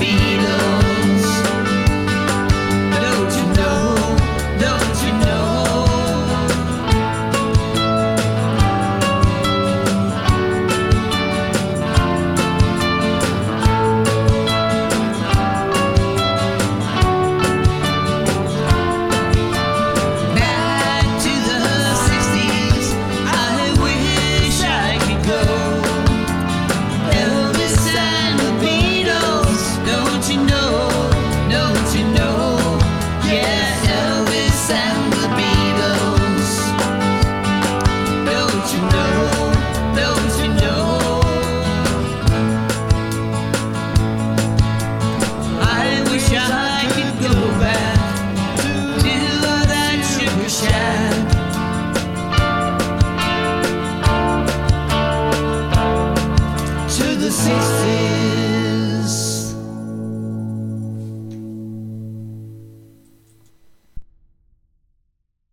be.